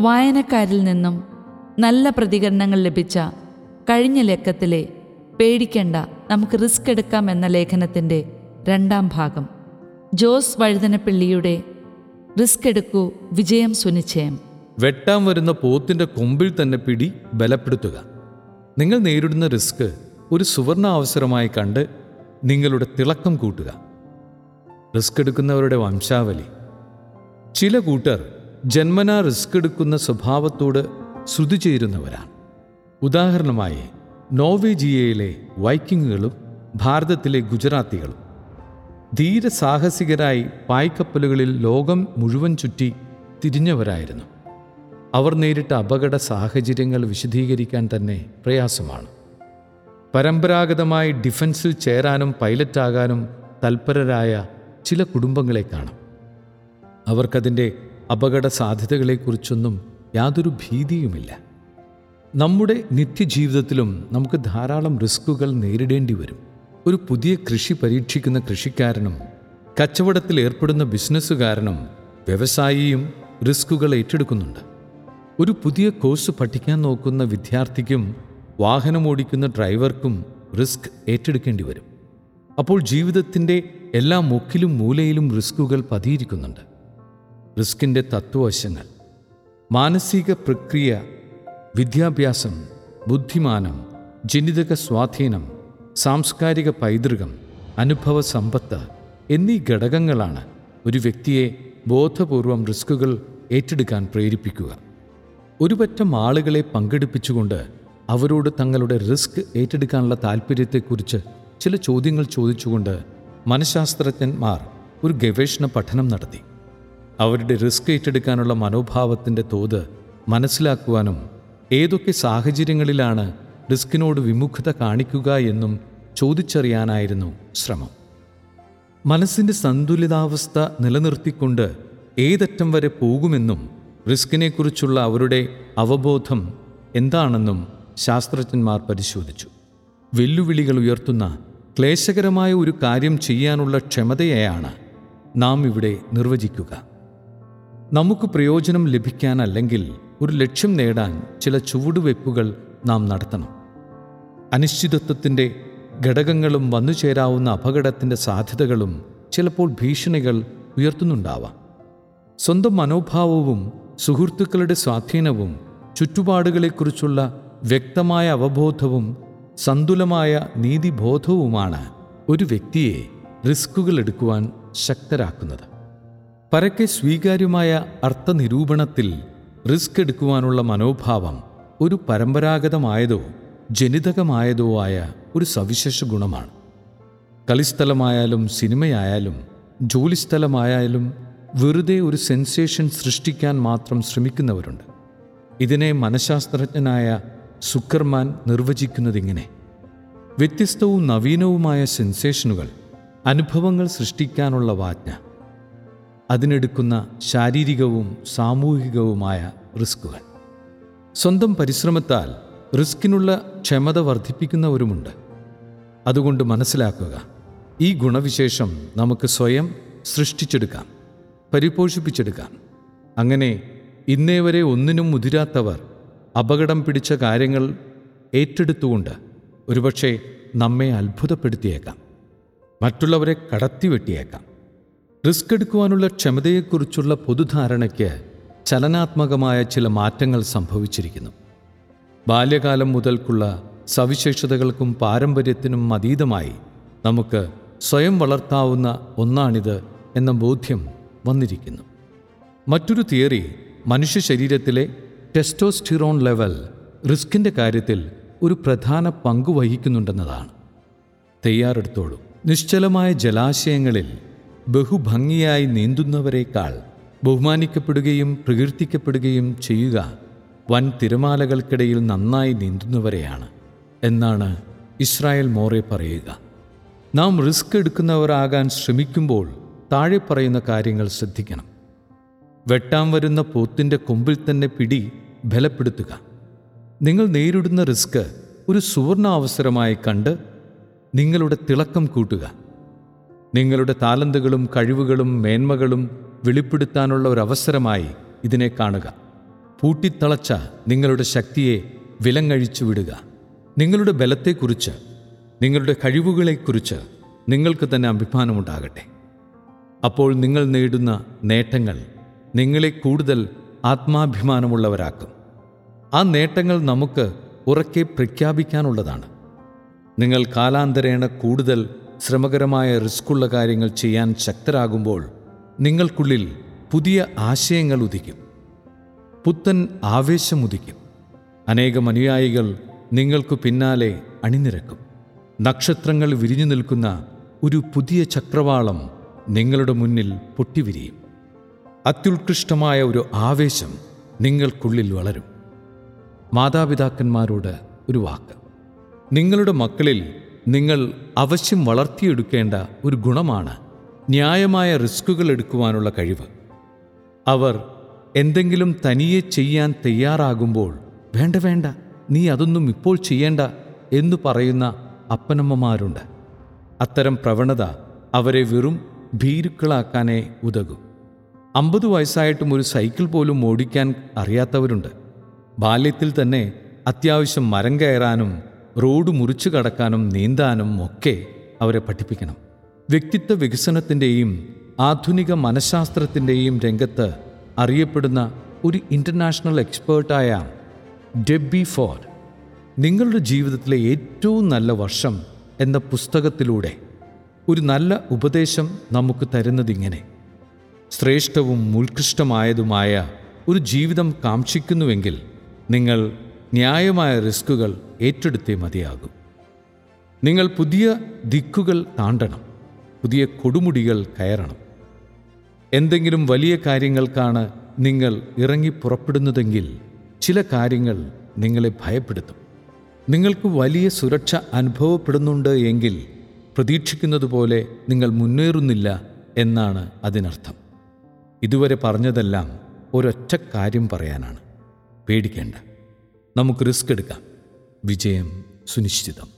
വായനക്കാരിൽ നിന്നും നല്ല പ്രതികരണങ്ങൾ ലഭിച്ച കഴിഞ്ഞ ലക്കത്തിലെ പേടിക്കേണ്ട നമുക്ക് റിസ്ക് എടുക്കാം എന്ന ലേഖനത്തിന്റെ രണ്ടാം ഭാഗം. ജോസ് വഴുതനപ്പിള്ളിയുടെ റിസ്ക് എടുക്കൂ വിജയം സുനിശ്ചയം വെട്ടാൻ വരുന്ന പോത്തിന്റെ കൊമ്പിൽ തന്നെ പിടി ബലപ്പെടുത്തുക. നിങ്ങൾ നേരിടുന്ന റിസ്ക് ഒരു സുവർണ അവസരമായി കണ്ട് നിങ്ങളുടെ തിളക്കം കൂട്ടുക. റിസ്ക് എടുക്കുന്നവരുടെ വംശാവലി. ചില കൂട്ടർ ജന്മനാ റിസ്ക് എടുക്കുന്ന സ്വഭാവത്തോട് ശ്രുതി ചേരുന്നവരാണ്. ഉദാഹരണമായി നോർവേജിയയിലെ വൈക്കിങ്ങുകളും ഭാരതത്തിലെ ഗുജറാത്തികളും. ധീരസാഹസികരായി പായ്ക്കപ്പലുകളിൽ ലോകം മുഴുവൻ ചുറ്റി തിരിഞ്ഞവരായിരുന്നു. അവർ നേരിട്ട അപകട സാഹചര്യങ്ങൾ വിശദീകരിക്കാൻ തന്നെ പ്രയാസമാണ്. പരമ്പരാഗതമായി ഡിഫൻസിൽ ചേരാനും പൈലറ്റാകാനും തൽപരരായ ചില കുടുംബങ്ങളെ കാണാം. അവർക്കതിന്റെ അപകട സാധ്യതകളെക്കുറിച്ചൊന്നും യാതൊരു ഭീതിയുമില്ല. നമ്മുടെ നിത്യജീവിതത്തിലും നമുക്ക് ധാരാളം റിസ്കുകൾ നേരിടേണ്ടി വരും. ഒരു പുതിയ കൃഷി പരീക്ഷിക്കുന്ന കൃഷിക്കാരനും കച്ചവടത്തിൽ ഏർപ്പെടുന്ന ബിസിനസ്സുകാരനും വ്യവസായിയും റിസ്കുകൾ ഏറ്റെടുക്കുന്നുണ്ട്. ഒരു പുതിയ കോഴ്സ് പഠിക്കാൻ നോക്കുന്ന വിദ്യാർത്ഥിക്കും വാഹനമോടിക്കുന്ന ഡ്രൈവർക്കും റിസ്ക് ഏറ്റെടുക്കേണ്ടി വരും. അപ്പോൾ ജീവിതത്തിന്റെ എല്ലാ മുക്കിലും മൂലയിലും റിസ്കുകൾ പതിയിരിക്കുന്നുണ്ട്. റിസ്കിന്റെ തത്വവശങ്ങൾ മാനസിക പ്രക്രിയ വിദ്യാഭ്യാസം ബുദ്ധിമാനം ജനിതക സ്വാധീനം സാംസ്കാരിക പൈതൃകം അനുഭവ സമ്പത്ത് എന്നീ ഘടകങ്ങളാണ് ഒരു വ്യക്തിയെ ബോധപൂർവം റിസ്കുകൾ ഏറ്റെടുക്കാൻ പ്രേരിപ്പിക്കുക. ഒരുപറ്റം ആളുകളെ പങ്കെടുപ്പിച്ചുകൊണ്ട് അവരോട് തങ്ങളുടെ റിസ്ക് ഏറ്റെടുക്കാനുള്ള താല്പര്യത്തെക്കുറിച്ച് ചില ചോദ്യങ്ങൾ ചോദിച്ചുകൊണ്ട് മനഃശാസ്ത്രജ്ഞന്മാർ ഒരു ഗവേഷണ പഠനം നടത്തി. അവരുടെ റിസ്ക് ഏറ്റെടുക്കാനുള്ള മനോഭാവത്തിന്റെ തോത് മനസ്സിലാക്കുവാനും ഏതൊക്കെ സാഹചര്യങ്ങളിലാണ് റിസ്കിനോട് വിമുഖത കാണിക്കുക എന്നും ചോദിച്ചറിയാനായിരുന്നു ശ്രമം. മനസ്സിന്റെ സന്തുലിതാവസ്ഥ നിലനിർത്തിക്കൊണ്ട് ഏതറ്റം വരെ പോകുമെന്നും റിസ്കിനെക്കുറിച്ചുള്ള അവരുടെ അവബോധം എന്താണെന്നും ശാസ്ത്രജ്ഞന്മാർ പരിശോധിച്ചു. വെല്ലുവിളികൾ ഉയർത്തുന്ന ക്ലേശകരമായ ഒരു കാര്യം ചെയ്യാനുള്ള ക്ഷമതയെയാണ് നാം ഇവിടെ നിർവചിക്കുക. നമുക്ക് പ്രയോജനം ലഭിക്കാനല്ലെങ്കിൽ ഒരു ലക്ഷ്യം നേടാൻ ചില ചുവടുവയ്പ്പുകൾ നാം നടത്തണം. അനിശ്ചിതത്വത്തിന്റെ ഘടകങ്ങളും വന്നുചേരാവുന്ന അപകടത്തിന്റെ സാധ്യതകളും ചിലപ്പോൾ ഭീഷണികൾ ഉയർത്തുന്നുണ്ടാവാം. സ്വന്തം മനോഭാവവും സുഹൃത്തുക്കളുടെ സ്വാധീനവും ചുറ്റുപാടുകളെക്കുറിച്ചുള്ള വ്യക്തമായ അവബോധവും സന്തുലമായ നീതിബോധവുമാണ് ഒരു വ്യക്തിയെ റിസ്കുകൾ എടുക്കുവാൻ ശക്തരാക്കുന്നത്. പരക്കെ സ്വീകാര്യമായ അർത്ഥനിരൂപണത്തിൽ റിസ്ക് എടുക്കുവാനുള്ള മനോഭാവം ഒരു പരമ്പരാഗതമായതോ ജനിതകമായതോ ആയ ഒരു സവിശേഷ ഗുണമാണ്. കളിസ്ഥലമായാലും സിനിമയായാലും ജോലിസ്ഥലമായാലും വെറുതെ ഒരു സെൻസേഷൻ സൃഷ്ടിക്കാൻ മാത്രം ശ്രമിക്കുന്നവരുണ്ട്. ഇതിനെ മനഃശാസ്ത്രജ്ഞനായ സുക്കർമാൻ നിർവചിക്കുന്നതിങ്ങനെ. വ്യത്യസ്തവും നവീനവുമായ സെൻസേഷനുകൾ അനുഭവങ്ങൾ സൃഷ്ടിക്കാനുള്ള വാജ്ഞ അതിനെടുക്കുന്ന ശാരീരികവും സാമൂഹികവുമായ റിസ്കുകൾ സ്വന്തം പരിശ്രമത്താൽ റിസ്കിനുള്ള ക്ഷമത വർദ്ധിപ്പിക്കുന്നവരുമുണ്ട്. അതുകൊണ്ട് മനസ്സിലാക്കുക ഈ ഗുണവിശേഷം നമുക്ക് സ്വയം സൃഷ്ടിച്ചെടുക്കാം പരിപോഷിപ്പിച്ചെടുക്കാം. അങ്ങനെ ഇന്നേ വരെ ഒന്നിനും മുതിരാത്തവർ അപകടം പിടിച്ച കാര്യങ്ങൾ ഏറ്റെടുത്തുകൊണ്ട് ഒരുപക്ഷെ നമ്മെ അത്ഭുതപ്പെടുത്തിയേക്കാം. മറ്റുള്ളവരെ കടത്തിവെട്ടിയേക്കാം. റിസ്ക് എടുക്കുവാനുള്ള ക്ഷമതയെക്കുറിച്ചുള്ള പൊതുധാരണയ്ക്ക് ചലനാത്മകമായ ചില മാറ്റങ്ങൾ സംഭവിച്ചിരിക്കുന്നു. ബാല്യകാലം മുതൽക്കുള്ള സവിശേഷതകൾക്കും പാരമ്പര്യത്തിനും അതീതമായി നമുക്ക് സ്വയം വളർത്താവുന്ന ഒന്നാണിത് എന്ന ബോധ്യം വന്നിരിക്കുന്നു. മറ്റൊരു തിയറി മനുഷ്യ ശരീരത്തിലെ ടെസ്റ്റോസ്റ്റിറോൺ ലെവൽ റിസ്കിന്റെ കാര്യത്തിൽ ഒരു പ്രധാന പങ്ക് വഹിക്കുന്നുണ്ടെന്നതാണ്. തയ്യാറെടുത്തോളൂ. നിശ്ചലമായ ജലാശയങ്ങളിൽ ബഹുഭംഗിയായി നീന്തുന്നവരെക്കാൾ ബഹുമാനിക്കപ്പെടുകയും പ്രകീർത്തിക്കപ്പെടുകയും ചെയ്യുക വൻ തിരമാലകൾക്കിടയിൽ നന്നായി നീന്തുന്നവരെയാണ് എന്നാണ് ഇസ്രായേൽ മോറെ പറയുക. നാം റിസ്ക് എടുക്കുന്നവരാകാൻ ശ്രമിക്കുമ്പോൾ താഴെ പറയുന്ന കാര്യങ്ങൾ ശ്രദ്ധിക്കണം. വെട്ടാൻ വരുന്ന പോത്തിന്റെ കൊമ്പിൽ തന്നെ പിടി ബലപ്പെടുത്തുക. നിങ്ങൾ നേരിടുന്ന റിസ്ക് ഒരു സുവർണ അവസരമായി കണ്ട് നിങ്ങളുടെ തിളക്കം കൂട്ടുക. നിങ്ങളുടെ താലന്തുകളും കഴിവുകളും മേന്മകളും വെളിപ്പെടുത്താനുള്ള അവസരമായി ഇതിനെ കാണുക. പൂട്ടിത്തളച്ച നിങ്ങളുടെ ശക്തിയെ വിലങ്ങഴിച്ചു വിടുക. നിങ്ങളുടെ ബലത്തെക്കുറിച്ച് നിങ്ങളുടെ കഴിവുകളെക്കുറിച്ച് നിങ്ങൾക്ക് തന്നെ അഭിമാനമുണ്ടാകട്ടെ. അപ്പോൾ നിങ്ങൾ നേടുന്ന നേട്ടങ്ങൾ നിങ്ങളെ കൂടുതൽ ആത്മാഭിമാനമുള്ളവരാക്കും. ആ നേട്ടങ്ങൾ നമുക്ക് ഉറക്കെ പ്രഖ്യാപിക്കാനുള്ളതാണ്. നിങ്ങൾ കാലാന്തരേണ കൂടുതൽ ശ്രമകരമായ റിസ്ക്കുള്ള കാര്യങ്ങൾ ചെയ്യാൻ ശക്തരാകുമ്പോൾ നിങ്ങൾക്കുള്ളിൽ പുതിയ ആശയങ്ങൾ ഉദിക്കും. പുത്തൻ ആവേശം ഉദിക്കും. അനേകം അനുയായികൾ നിങ്ങൾക്ക് പിന്നാലെ അണിനിരക്കും. നക്ഷത്രങ്ങൾ വിരിഞ്ഞു നിൽക്കുന്ന ഒരു പുതിയ ചക്രവാളം നിങ്ങളുടെ മുന്നിൽ പൊട്ടിവിരിയും. അത്യുത്കൃഷ്ടമായ ഒരു ആവേശം നിങ്ങൾക്കുള്ളിൽ വളരും. മാതാപിതാക്കന്മാരോട് ഒരു വാക്ക്. നിങ്ങളുടെ മക്കളിൽ നിങ്ങൾ അവശ്യം വളർത്തിയെടുക്കേണ്ട ഒരു ഗുണമാണ് ന്യായമായ റിസ്കുകൾ എടുക്കുവാനുള്ള കഴിവ്. അവർ എന്തെങ്കിലും തനിയെ ചെയ്യാൻ തയ്യാറാകുമ്പോൾ വേണ്ട വേണ്ട നീ അതൊന്നും ഇപ്പോൾ ചെയ്യേണ്ട എന്ന് പറയുന്ന അപ്പനമ്മമാരുണ്ട്. അത്തരം പ്രവണത അവരെ വെറും ഭീരുക്കളാക്കാനേ ഉതകും. അമ്പത് വയസ്സായിട്ടും ഒരു സൈക്കിൾ പോലും ഓടിക്കാൻ അറിയാത്തവരുണ്ട്. ബാല്യത്തിൽ തന്നെ അത്യാവശ്യം മരം കയറാനും റോഡ് മുറിച്ചു കടക്കാനും നീന്താനും ഒക്കെ അവരെ പഠിപ്പിക്കണം. വ്യക്തിത്വ വികസനത്തിന്റെയും ആധുനിക മനഃശാസ്ത്രത്തിന്റെയും രംഗത്ത് അറിയപ്പെടുന്ന ഒരു ഇന്റർനാഷണൽ എക്സ്പേർട്ടായ ഡെബി ഫോർ. നിങ്ങളുടെ ജീവിതത്തിലെ ഏറ്റവും നല്ല വർഷം എന്ന പുസ്തകത്തിലൂടെ ഒരു നല്ല ഉപദേശം നമുക്ക് തരുന്നതിങ്ങനെ ശ്രേഷ്ഠവും ഉത്കൃഷ്ടമായതുമായ ഒരു ജീവിതം കാക്ഷിക്കുന്നുവെങ്കിൽ നിങ്ങൾ ന്യായമായ റിസ്കുകൾ ഏറ്റെടുത്തേ മതിയാകും. നിങ്ങൾ പുതിയ ദിക്കുകൾ താണ്ടണം പുതിയ കൊടുമുടികൾ കയറണം. എന്തെങ്കിലും വലിയ കാര്യങ്ങൾക്കാണ് നിങ്ങൾ ഇറങ്ങി പുറപ്പെടുന്നതെങ്കിൽ ചില കാര്യങ്ങൾ നിങ്ങളെ ഭയപ്പെടുത്തും. നിങ്ങൾക്ക് വലിയ സുരക്ഷ അനുഭവപ്പെടുന്നുണ്ട് എങ്കിൽ പ്രതീക്ഷിക്കുന്നത് പോലെ നിങ്ങൾ മുന്നേറുന്നില്ല എന്നാണ് അതിനർത്ഥം. ഇതുവരെ പറഞ്ഞതെല്ലാം ഒരൊറ്റ കാര്യം പറയാനാണ്. പേടിക്കേണ്ട. നമുക്ക് റിസ്ക് എടുക്കാം. വിജയം സുനിശ്ചിതം.